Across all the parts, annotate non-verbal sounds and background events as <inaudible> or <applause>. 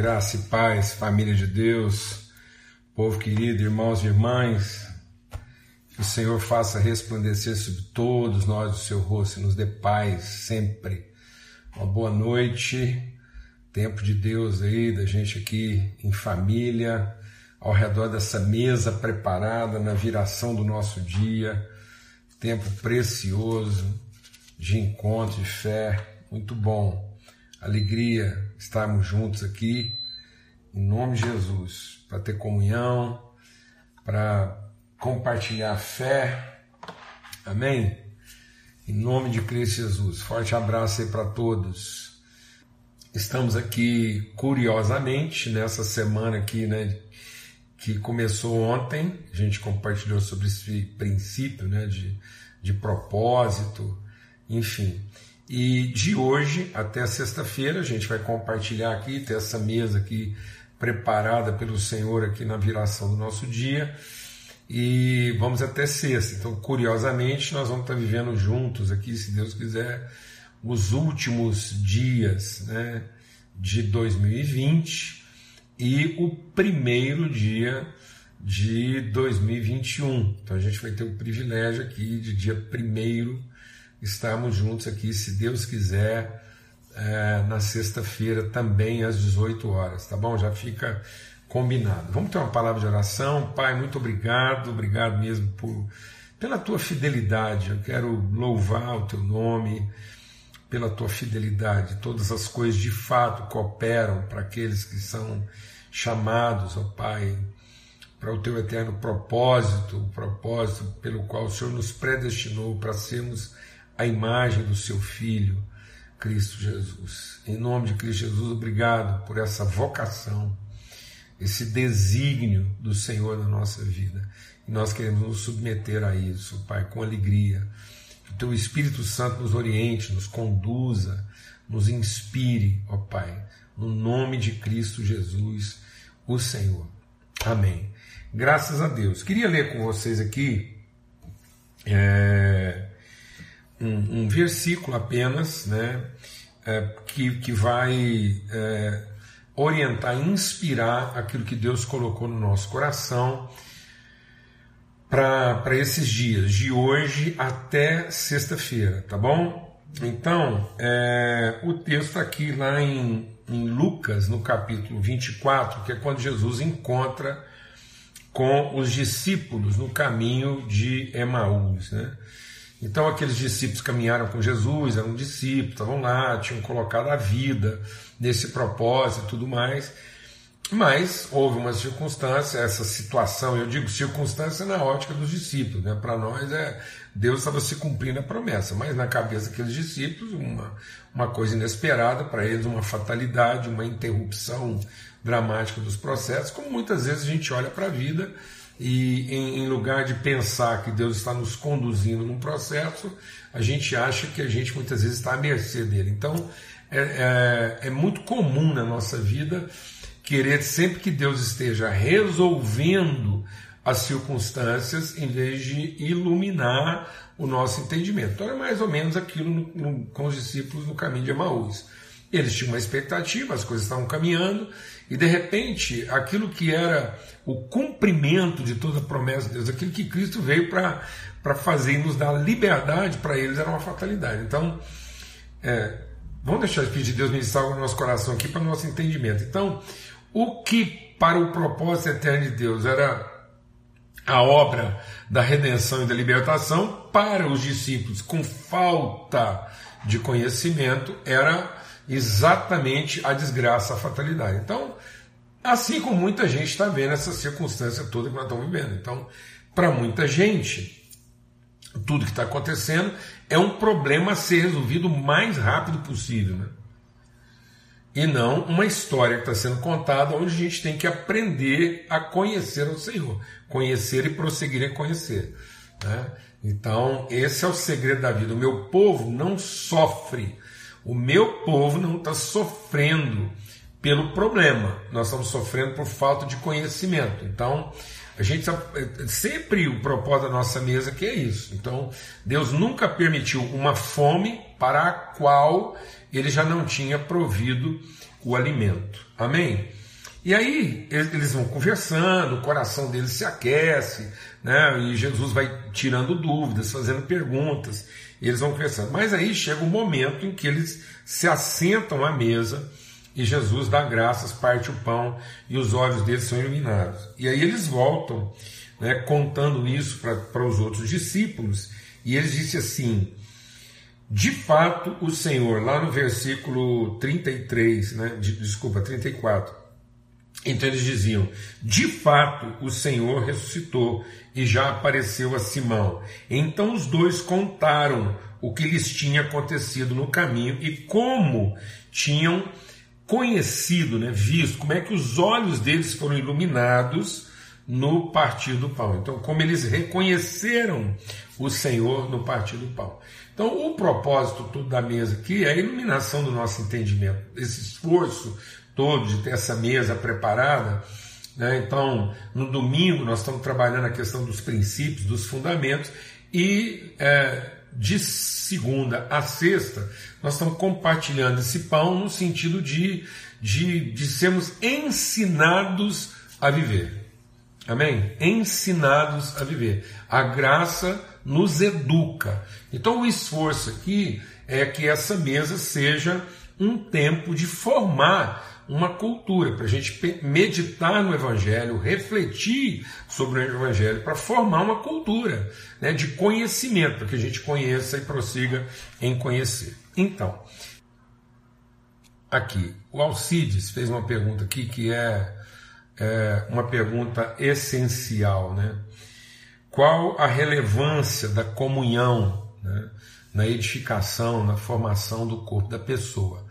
Graça e paz, família de Deus, povo querido, irmãos e irmãs, que o Senhor faça resplandecer sobre todos nós o seu rosto e nos dê paz sempre. Uma boa noite, tempo de Deus aí, da gente aqui em família, ao redor dessa mesa preparada na viração do nosso dia, tempo precioso de encontro, de fé, muito bom alegria estarmos juntos aqui, em nome de Jesus, para ter comunhão, para compartilhar fé. Amém? Em nome de Cristo Jesus. Forte abraço aí para todos. Estamos aqui curiosamente nessa semana aqui, né, que começou ontem. A gente compartilhou sobre esse princípio, né, de, de propósito, enfim. E de hoje até sexta-feira a gente vai compartilhar aqui, ter essa mesa aqui preparada pelo Senhor aqui na viração do nosso dia. E vamos até sexta. Então, curiosamente, nós vamos estar vivendo juntos aqui, se Deus quiser, os últimos dias né, de 2020 e o primeiro dia de 2021. Então a gente vai ter o privilégio aqui de dia primeiro estarmos juntos aqui, se Deus quiser, é, na sexta-feira também às 18 horas, tá bom? Já fica combinado. Vamos ter uma palavra de oração. Pai, muito obrigado, obrigado mesmo por, pela tua fidelidade. Eu quero louvar o teu nome pela tua fidelidade. Todas as coisas de fato cooperam para aqueles que são chamados, ó Pai, para o teu eterno propósito, o propósito pelo qual o Senhor nos predestinou para sermos a imagem do seu Filho, Cristo Jesus. Em nome de Cristo Jesus, obrigado por essa vocação, esse desígnio do Senhor na nossa vida. E nós queremos nos submeter a isso, Pai, com alegria. Que o Teu Espírito Santo nos oriente, nos conduza, nos inspire, ó Pai, no nome de Cristo Jesus, o Senhor. Amém. Graças a Deus. Queria ler com vocês aqui. É um, um versículo apenas, né, é, que, que vai é, orientar, inspirar aquilo que Deus colocou no nosso coração para esses dias, de hoje até sexta-feira, tá bom? Então, é, o texto aqui lá em, em Lucas, no capítulo 24, que é quando Jesus encontra com os discípulos no caminho de Emaús, né? Então aqueles discípulos caminharam com Jesus, eram discípulos, estavam lá, tinham colocado a vida nesse propósito e tudo mais. Mas houve uma circunstância, essa situação, eu digo circunstância na ótica dos discípulos, né? para nós é Deus estava se cumprindo a promessa, mas na cabeça daqueles discípulos, uma, uma coisa inesperada, para eles, uma fatalidade, uma interrupção dramática dos processos, como muitas vezes a gente olha para a vida e em, em, lugar de pensar que Deus está nos conduzindo num processo, a gente acha que a gente muitas vezes está à mercê dele. Então é, é, é muito comum na nossa vida querer sempre que Deus esteja resolvendo as circunstâncias em vez de iluminar o nosso entendimento. Então é mais ou menos aquilo no, no, com os discípulos no caminho de Emaús. Eles tinham uma expectativa, as coisas estavam caminhando, e de repente, aquilo que era o cumprimento de toda a promessa de Deus, aquilo que Cristo veio para fazer e nos dar liberdade para eles, era uma fatalidade. Então, é, vamos deixar o de Deus ministrar no nosso coração aqui para o nosso entendimento. Então, o que para o propósito eterno de Deus era a obra da redenção e da libertação, para os discípulos com falta de conhecimento, era exatamente a desgraça, a fatalidade. Então, assim como muita gente está vendo essa circunstância toda que nós estamos vivendo. Então, para muita gente, tudo que está acontecendo é um problema a ser resolvido o mais rápido possível. Né? E não uma história que está sendo contada onde a gente tem que aprender a conhecer o Senhor. Conhecer e prosseguir em conhecer. Né? Então, esse é o segredo da vida. O meu povo não sofre o meu povo não está sofrendo pelo problema, nós estamos sofrendo por falta de conhecimento. Então, a gente sempre o propósito da nossa mesa que é isso. Então, Deus nunca permitiu uma fome para a qual ele já não tinha provido o alimento. Amém? E aí eles vão conversando, o coração deles se aquece, né? E Jesus vai tirando dúvidas, fazendo perguntas, eles vão conversando. Mas aí chega o um momento em que eles se assentam à mesa e Jesus dá graças, parte o pão e os olhos deles são iluminados. E aí eles voltam, né, contando isso para os outros discípulos, e eles dizem assim: de fato, o Senhor, lá no versículo 33, né, de, desculpa, 34, então eles diziam: de fato o Senhor ressuscitou e já apareceu a Simão. Então os dois contaram o que lhes tinha acontecido no caminho e como tinham conhecido, né, visto, como é que os olhos deles foram iluminados no partir do pão. Então, como eles reconheceram o Senhor no partir do pão. Então, o propósito todo da mesa aqui é a iluminação do nosso entendimento, esse esforço todo de ter essa mesa preparada. Né? Então, no domingo, nós estamos trabalhando a questão dos princípios, dos fundamentos, e é, de segunda a sexta, nós estamos compartilhando esse pão no sentido de, de, de sermos ensinados a viver. Amém? Ensinados a viver. A graça nos educa. Então, o esforço aqui é que essa mesa seja um tempo de formar uma cultura, para a gente meditar no Evangelho, refletir sobre o Evangelho, para formar uma cultura né, de conhecimento, para que a gente conheça e prossiga em conhecer. Então, aqui, o Alcides fez uma pergunta aqui que é, é uma pergunta essencial, né? Qual a relevância da comunhão né, na edificação, na formação do corpo da pessoa?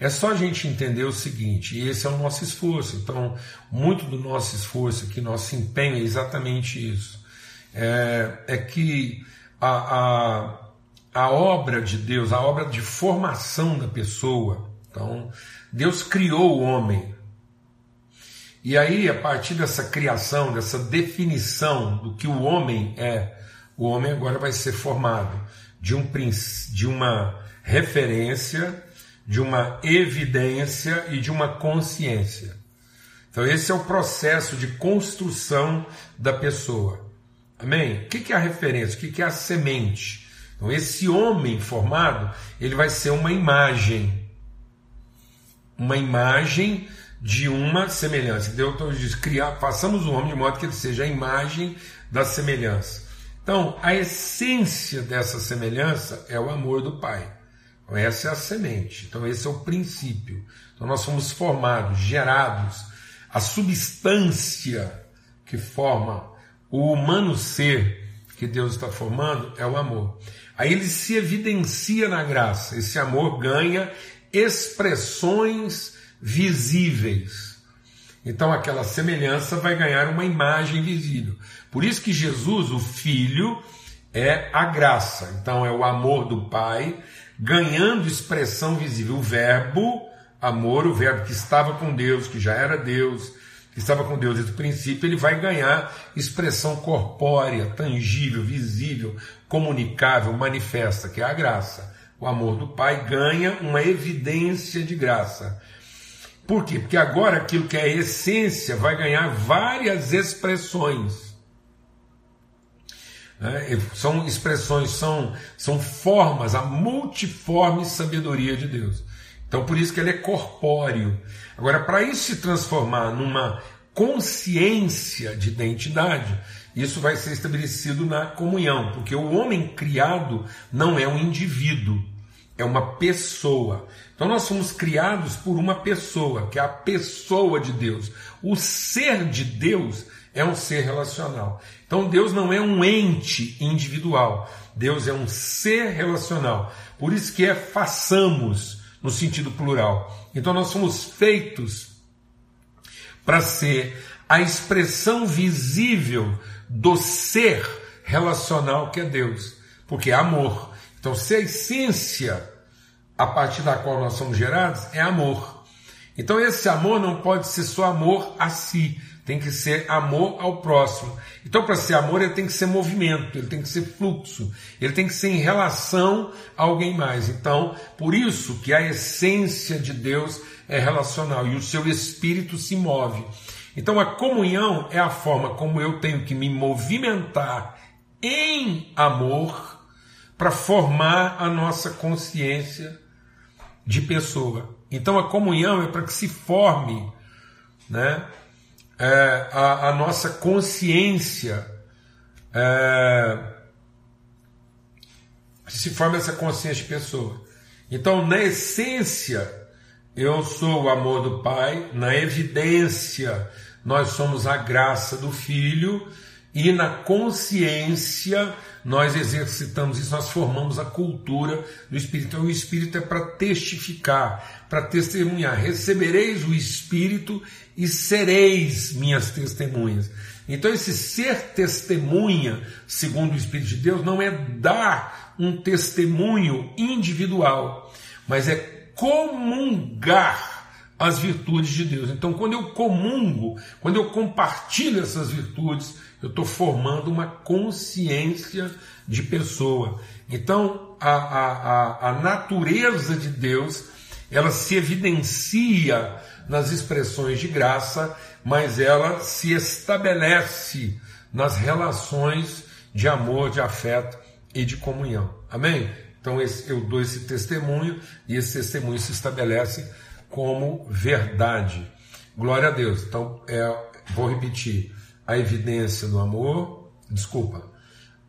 É só a gente entender o seguinte, e esse é o nosso esforço. Então, muito do nosso esforço aqui, nosso empenho é exatamente isso. É, é que a, a, a obra de Deus, a obra de formação da pessoa, então, Deus criou o homem. E aí, a partir dessa criação, dessa definição do que o homem é, o homem agora vai ser formado de, um, de uma referência de uma evidência e de uma consciência. Então, esse é o processo de construção da pessoa. Amém? O que é a referência? O que é a semente? Então, esse homem formado, ele vai ser uma imagem. Uma imagem de uma semelhança. Deus então, diz: criar, façamos o homem de modo que ele seja a imagem da semelhança. Então, a essência dessa semelhança é o amor do Pai. Então, essa é a semente. Então, esse é o princípio. Então, nós somos formados, gerados. A substância que forma o humano ser que Deus está formando é o amor. Aí ele se evidencia na graça. Esse amor ganha expressões visíveis. Então, aquela semelhança vai ganhar uma imagem visível. Por isso que Jesus, o Filho, é a graça. Então, é o amor do Pai ganhando expressão visível. O verbo, amor, o verbo que estava com Deus, que já era Deus, que estava com Deus desde o princípio, ele vai ganhar expressão corpórea, tangível, visível, comunicável, manifesta, que é a graça. O amor do Pai ganha uma evidência de graça. Por quê? Porque agora aquilo que é essência vai ganhar várias expressões. Né? São expressões, são, são formas, a multiforme sabedoria de Deus. Então, por isso que ele é corpóreo. Agora, para isso se transformar numa consciência de identidade, isso vai ser estabelecido na comunhão, porque o homem criado não é um indivíduo, é uma pessoa. Então nós somos criados por uma pessoa, que é a pessoa de Deus. O ser de Deus é um ser relacional. Então Deus não é um ente individual, Deus é um ser relacional. Por isso que é façamos no sentido plural. Então nós somos feitos para ser a expressão visível do ser relacional que é Deus, porque é amor. Então, se a essência a partir da qual nós somos gerados é amor. Então, esse amor não pode ser só amor a si, tem que ser amor ao próximo. Então, para ser amor, ele tem que ser movimento, ele tem que ser fluxo, ele tem que ser em relação a alguém mais. Então, por isso que a essência de Deus é relacional e o seu espírito se move. Então, a comunhão é a forma como eu tenho que me movimentar em amor para formar a nossa consciência de pessoa. Então, a comunhão é para que se forme né, é, a, a, nossa consciência, é, se forma essa consciência de pessoa. Então, na essência, eu sou o amor do Pai, na evidência, nós somos a graça do Filho, e na consciência, nós exercitamos isso, nós formamos a cultura do Espírito. Então, o Espírito é para testificar, para testemunhar. Recebereis o Espírito e sereis minhas testemunhas. Então, esse ser testemunha, segundo o Espírito de Deus, não é dar um testemunho individual, mas é comungar as virtudes de Deus. Então, quando eu comungo, quando eu compartilho essas virtudes, eu estou formando uma consciência de pessoa. Então, a, a, a, natureza de Deus, ela se evidencia nas expressões de graça, mas ela se estabelece nas relações de amor, de afeto e de comunhão. Amém? Então esse, eu dou esse testemunho e esse testemunho se estabelece como verdade. Glória a Deus. Então, é, vou repetir: a evidência do amor, desculpa,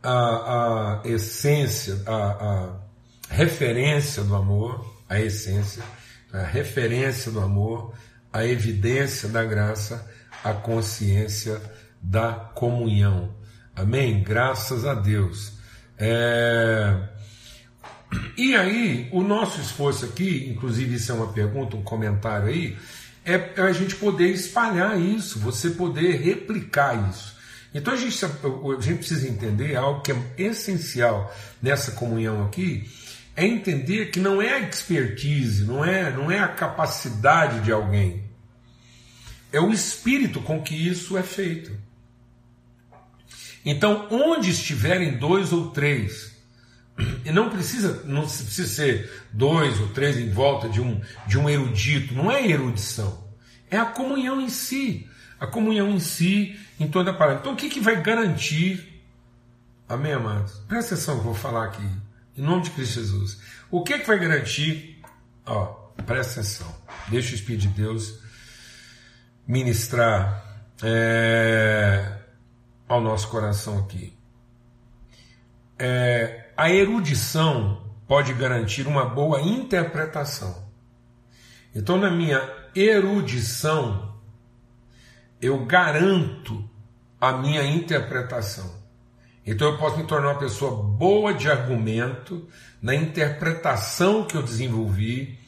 a, a essência, a, a referência do amor, a essência, a referência do amor, a evidência da graça, a consciência da comunhão. Amém? Graças a Deus. É... E aí, o nosso esforço aqui, inclusive isso é uma pergunta, um comentário aí, é, a gente poder espalhar isso, você poder replicar isso. Então a gente, a gente precisa entender algo que é essencial nessa comunhão aqui, é entender que não é a expertise, não é, não é a capacidade de alguém, é o espírito com que isso é feito. Então, onde estiverem dois ou três e não precisa, não precisa ser dois ou três em volta de um, de um erudito, não é erudição, é a comunhão em si, a comunhão em si em toda a palavra. Então o que, que vai garantir, amém, amados? Presta atenção eu vou falar aqui, em nome de Cristo Jesus. O que, que vai garantir, ó, presta atenção, deixa o Espírito de Deus ministrar é, ao nosso coração aqui. É, a erudição pode garantir uma boa interpretação. Então, na minha erudição, eu garanto a minha interpretação. Então, eu posso me tornar uma pessoa boa de argumento na interpretação que eu desenvolvi,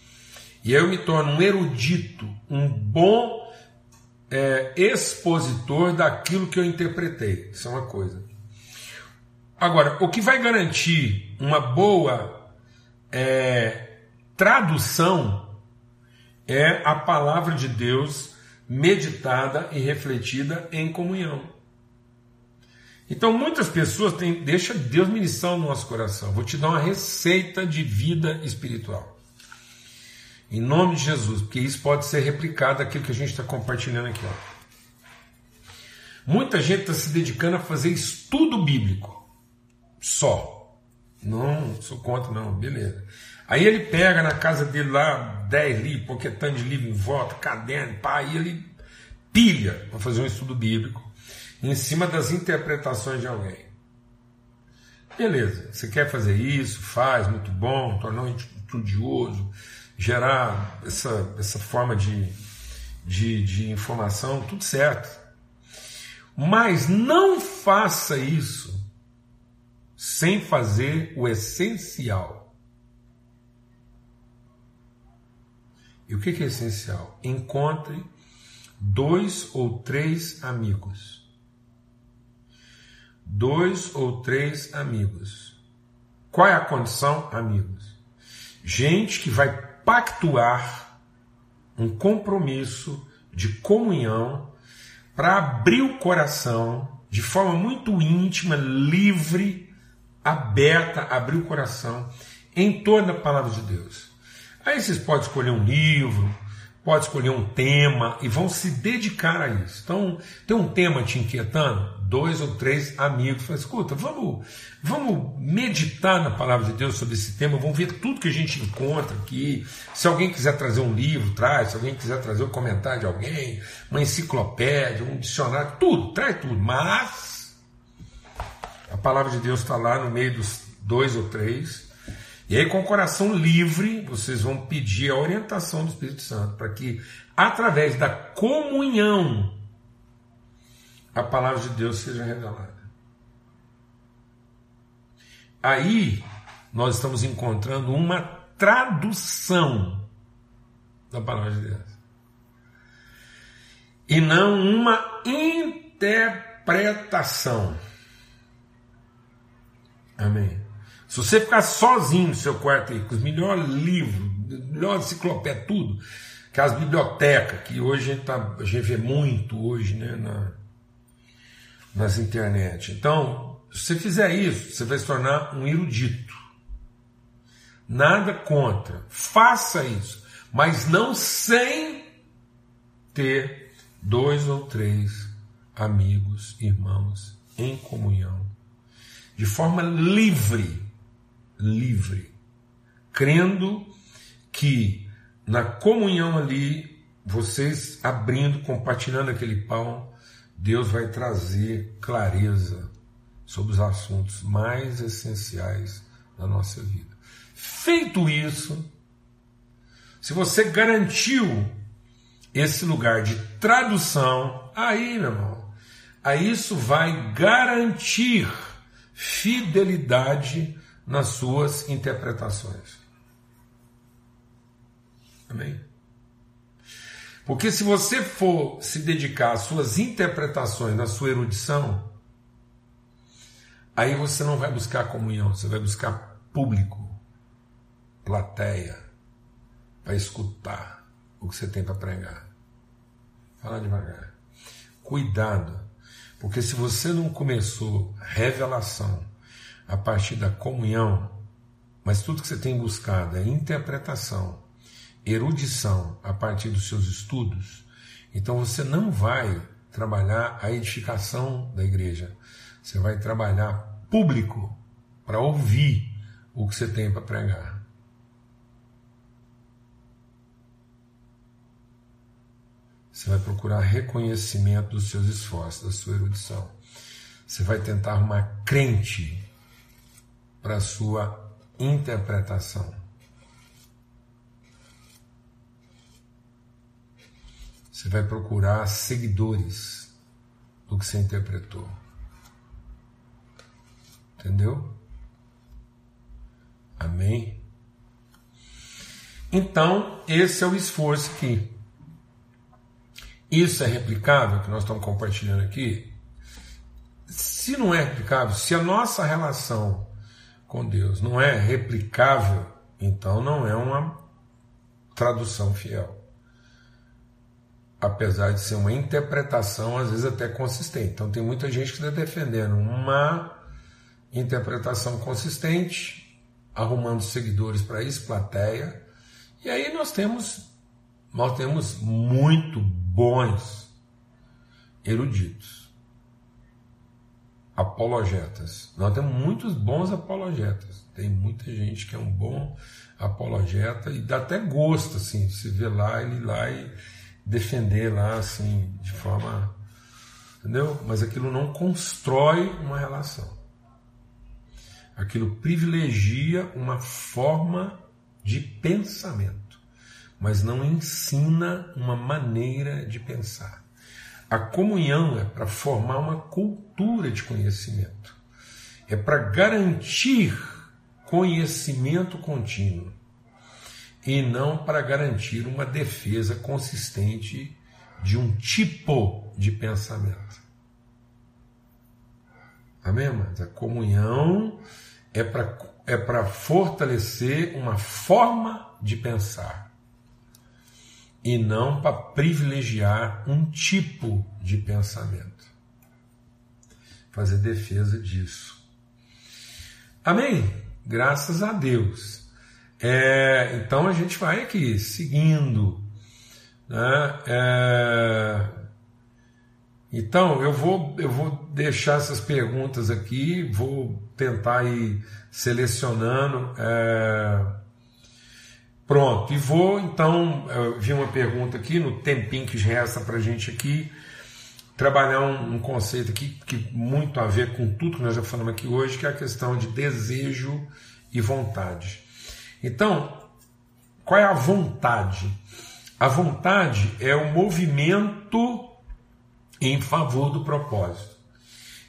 e aí eu me torno um erudito, um bom é, expositor daquilo que eu interpretei. Isso é uma coisa. Agora, o que vai garantir uma boa é, tradução é a palavra de Deus meditada e refletida em comunhão. Então, muitas pessoas têm, deixa Deus ministrar no nosso coração. Vou te dar uma receita de vida espiritual. Em nome de Jesus, porque isso pode ser replicado aquilo que a gente está compartilhando aqui. Ó. Muita gente está se dedicando a fazer estudo bíblico só. Não sou contra, não, beleza. Aí ele pega na casa dele lá 10 livros, porque tanto de livro em volta, caderno, pá, e ele pilha para fazer um estudo bíblico em cima das interpretações de alguém. Beleza, você quer fazer isso, faz, muito bom, tornar um estudioso, gerar essa, essa forma de, de, de informação, tudo certo. Mas não faça isso sem fazer o essencial. E o que é essencial? Encontre dois ou três amigos. Dois ou três amigos. Qual é a condição, amigos? Gente que vai pactuar um compromisso de comunhão para abrir o coração de forma muito íntima, livre, aberta, abrir o coração em toda a palavra de Deus. Aí vocês podem escolher um livro, pode escolher um tema e vão se dedicar a isso. Então, tem um tema te inquietando? Dois ou três amigos falam, escuta, vamos, vamos meditar na palavra de Deus sobre esse tema, vamos ver tudo que a gente encontra aqui. Se alguém quiser trazer um livro, traz. Se alguém quiser trazer um comentário de alguém, uma enciclopédia, um dicionário, tudo, traz tudo. Mas palavra de Deus está lá no meio dos dois ou três e aí, com o coração livre, vocês vão pedir a orientação do Espírito Santo para que, através da comunhão, a palavra de Deus seja revelada. Aí, nós estamos encontrando uma tradução da palavra de Deus. E não uma interpretação. Amém. Se você ficar sozinho no seu quarto aí, com os melhores livros, melhor enciclopédia, tudo, que as bibliotecas, que hoje a gente, tá, a gente vê muito hoje né, na, nas internet. Então, se você fizer isso, você vai se tornar um erudito. Nada contra. Faça isso. Mas não sem ter dois ou três amigos, irmãos em comunhão. De forma livre livre, crendo que na comunhão ali, vocês abrindo, compartilhando aquele pão, Deus vai trazer clareza sobre os assuntos mais essenciais da nossa vida. Feito isso, se você garantiu esse lugar de tradução, aí, meu irmão, aí isso vai garantir fidelidade nas suas interpretações. Amém? Porque se você for se dedicar às suas interpretações, na sua erudição, aí você não vai buscar comunhão, você vai buscar público, plateia, para escutar o que você tem para pregar. Fala devagar. Cuidado, porque se você não começou revelação, a partir da comunhão, mas tudo que você tem buscado é interpretação, erudição a partir dos seus estudos, então você não vai trabalhar a edificação da igreja, você vai trabalhar público para ouvir o que você tem para pregar. Você vai procurar reconhecimento dos seus esforços, da sua erudição. Você vai tentar arrumar crente para a sua interpretação. Você vai procurar seguidores do que você interpretou. Entendeu? Amém? Então, esse é o esforço que isso é replicável, que nós estamos compartilhando aqui. Se não é replicável, se a nossa relação com Deus não é replicável, então não é uma tradução fiel. Apesar de ser uma interpretação, às vezes até consistente. Então tem muita gente que está defendendo uma interpretação consistente, arrumando seguidores para isso, plateia. E aí nós temos, nós temos muito bons eruditos apologetas. Nós temos muitos bons apologetas. Tem muita gente que é um bom apologeta e dá até gosto, assim, se ver lá, ele ir lá e defender lá, assim, de forma. Entendeu? Mas aquilo não constrói uma relação. Aquilo privilegia uma forma de pensamento, mas não ensina uma maneira de pensar. A comunhão é para formar uma cultura de conhecimento, é para garantir conhecimento contínuo e não para garantir uma defesa consistente de um tipo de pensamento. Amém, irmãos? A comunhão é para é para fortalecer uma forma de pensar e não para privilegiar um tipo de pensamento. Fazer defesa disso. Amém? Graças a Deus. É, então a gente vai aqui seguindo. Né? É, então eu vou, eu vou deixar essas perguntas aqui, vou tentar ir selecionando. É, Pronto, e vou então, vi uma pergunta aqui, no tempinho que resta para a gente aqui, trabalhar um, um, conceito aqui que muito a ver com tudo que nós já falamos aqui hoje, que é a questão de desejo e vontade. Então, qual é a vontade? A vontade é o movimento em favor do propósito.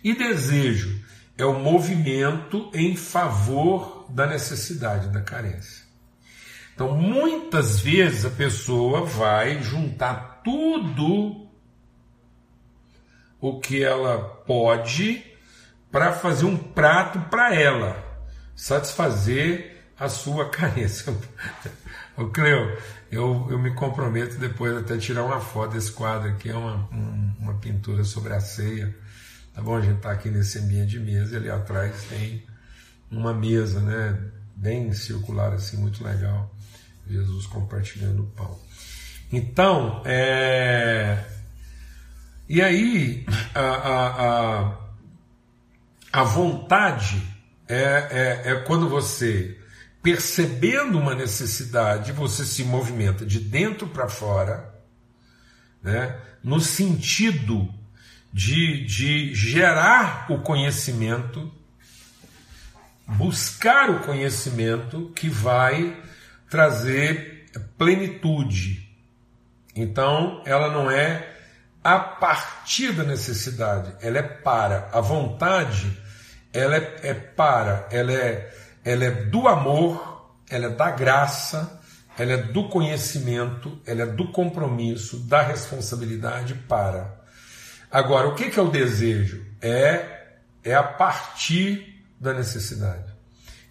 E desejo é o movimento em favor da necessidade, da carência. Então, muitas vezes a pessoa vai juntar tudo o que ela pode para fazer um prato para ela, satisfazer a sua <laughs> carência. Ô Cleo, eu, eu me comprometo depois até tirar uma foto desse quadro aqui, é uma, um, uma pintura sobre a ceia. Tá bom? A gente está aqui nesse ambiente de mesa, ali atrás tem uma mesa, né? Bem circular assim, muito legal. Jesus compartilhando o pão. Então, é... e aí a, a, a, a vontade é, é, é quando você, percebendo uma necessidade, você se movimenta de dentro para fora, né, no sentido de, de gerar o conhecimento, buscar o conhecimento que vai trazer plenitude. Então, ela não é a partir da necessidade, ela é para. A vontade, ela é, é para, ela é, ela é do amor, ela é da graça, ela é do conhecimento, ela é do compromisso, da responsabilidade para. Agora, o que é o desejo? É, é a partir da necessidade.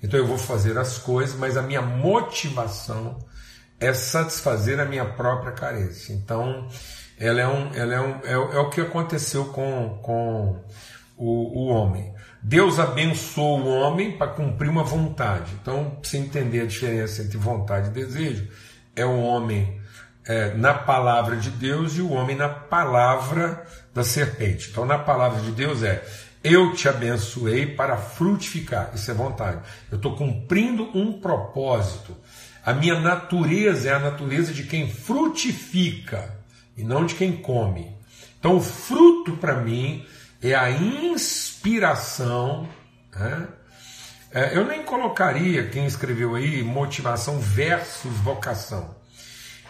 Então eu vou fazer as coisas, mas a minha motivação é satisfazer a minha própria carência. Então, ela é, um, ela é, um, é, é o que aconteceu com, com o, o homem. Deus abençoou o homem para cumprir uma vontade. Então, para você entender a diferença entre vontade e desejo, é o homem é, na palavra de Deus e o homem na palavra da serpente. Então, na palavra de Deus é eu te abençoei para frutificar. Isso é vontade. Eu estou cumprindo um propósito. A minha natureza é a natureza de quem frutifica e não de quem come. Então, o fruto para mim é a inspiração. Né? É, eu nem colocaria quem escreveu aí motivação versus vocação.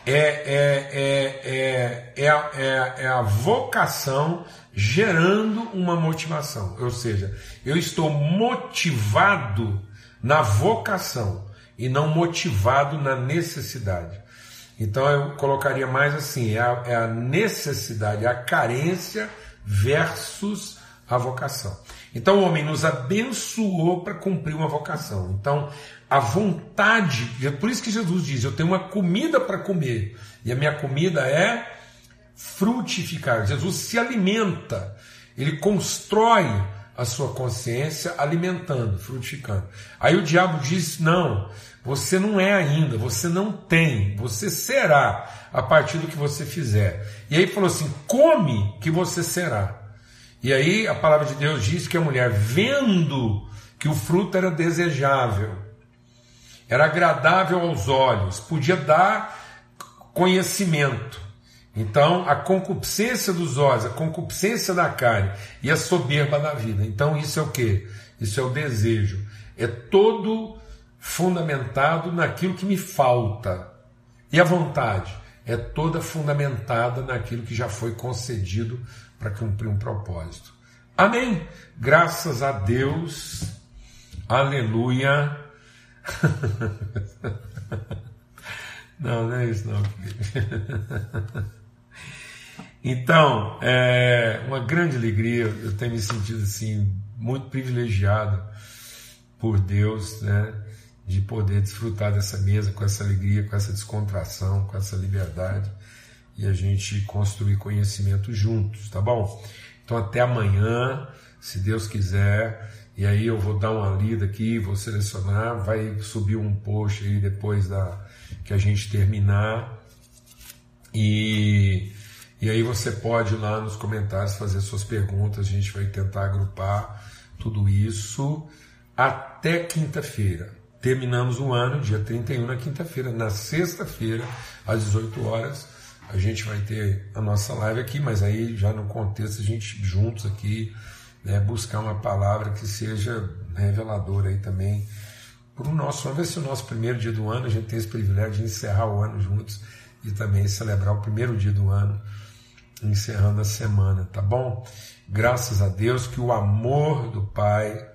É, é, é, é, é, é, é a vocação gerando uma motivação. Ou seja, eu estou motivado na vocação e não motivado na necessidade. Então eu colocaria mais assim: é a, é a necessidade, a carência versus a vocação. Então o homem nos abençoou para cumprir uma vocação. Então a vontade, por isso que Jesus diz: Eu tenho uma comida para comer, e a minha comida é frutificar. Jesus se alimenta, ele constrói a sua consciência alimentando, frutificando. Aí o diabo diz: não, você não é ainda, você não tem, você será a partir do que você fizer. E aí falou assim: come que você será. E aí a palavra de Deus diz que a mulher, vendo que o fruto era desejável, era agradável aos olhos, podia dar conhecimento, então, a concupiscência dos olhos, a concupiscência da carne e a soberba da vida. Então, isso é o que? Isso é o desejo. É todo fundamentado naquilo que me falta. E a vontade é toda fundamentada naquilo que já foi concedido para cumprir um propósito. Amém. Graças a Deus. Aleluia. <laughs> Não, não é isso não, <laughs> Então, é uma grande alegria, eu tenho me sentido assim, muito privilegiado por Deus, né, de poder desfrutar dessa mesa com essa alegria, com essa descontração, com essa liberdade. e a gente construir conhecimento juntos, tá bom? Então até amanhã, se Deus quiser, e aí eu vou dar uma lida aqui, vou selecionar, vai subir um post aí depois da que a gente terminar. E, e aí você pode lá nos comentários fazer suas perguntas, a gente vai tentar agrupar tudo isso até quinta-feira. Terminamos o ano, dia 31 na quinta-feira, na sexta-feira, às 18 horas, a gente vai ter a nossa live aqui, mas aí já no contexto a gente juntos aqui, né, buscar uma palavra que seja reveladora aí também para o nosso ano. Vai ser o nosso primeiro dia do ano, a gente tem esse privilégio de encerrar o ano juntos e também celebrar o primeiro dia do ano, encerrando a semana, tá bom? Graças a Deus que o amor do Pai,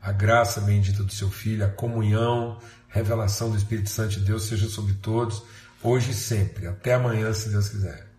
a graça bendita do seu Filho, a comunhão, revelação do Espírito Santo de Deus seja sobre todos, hoje e sempre. Até amanhã, se Deus quiser.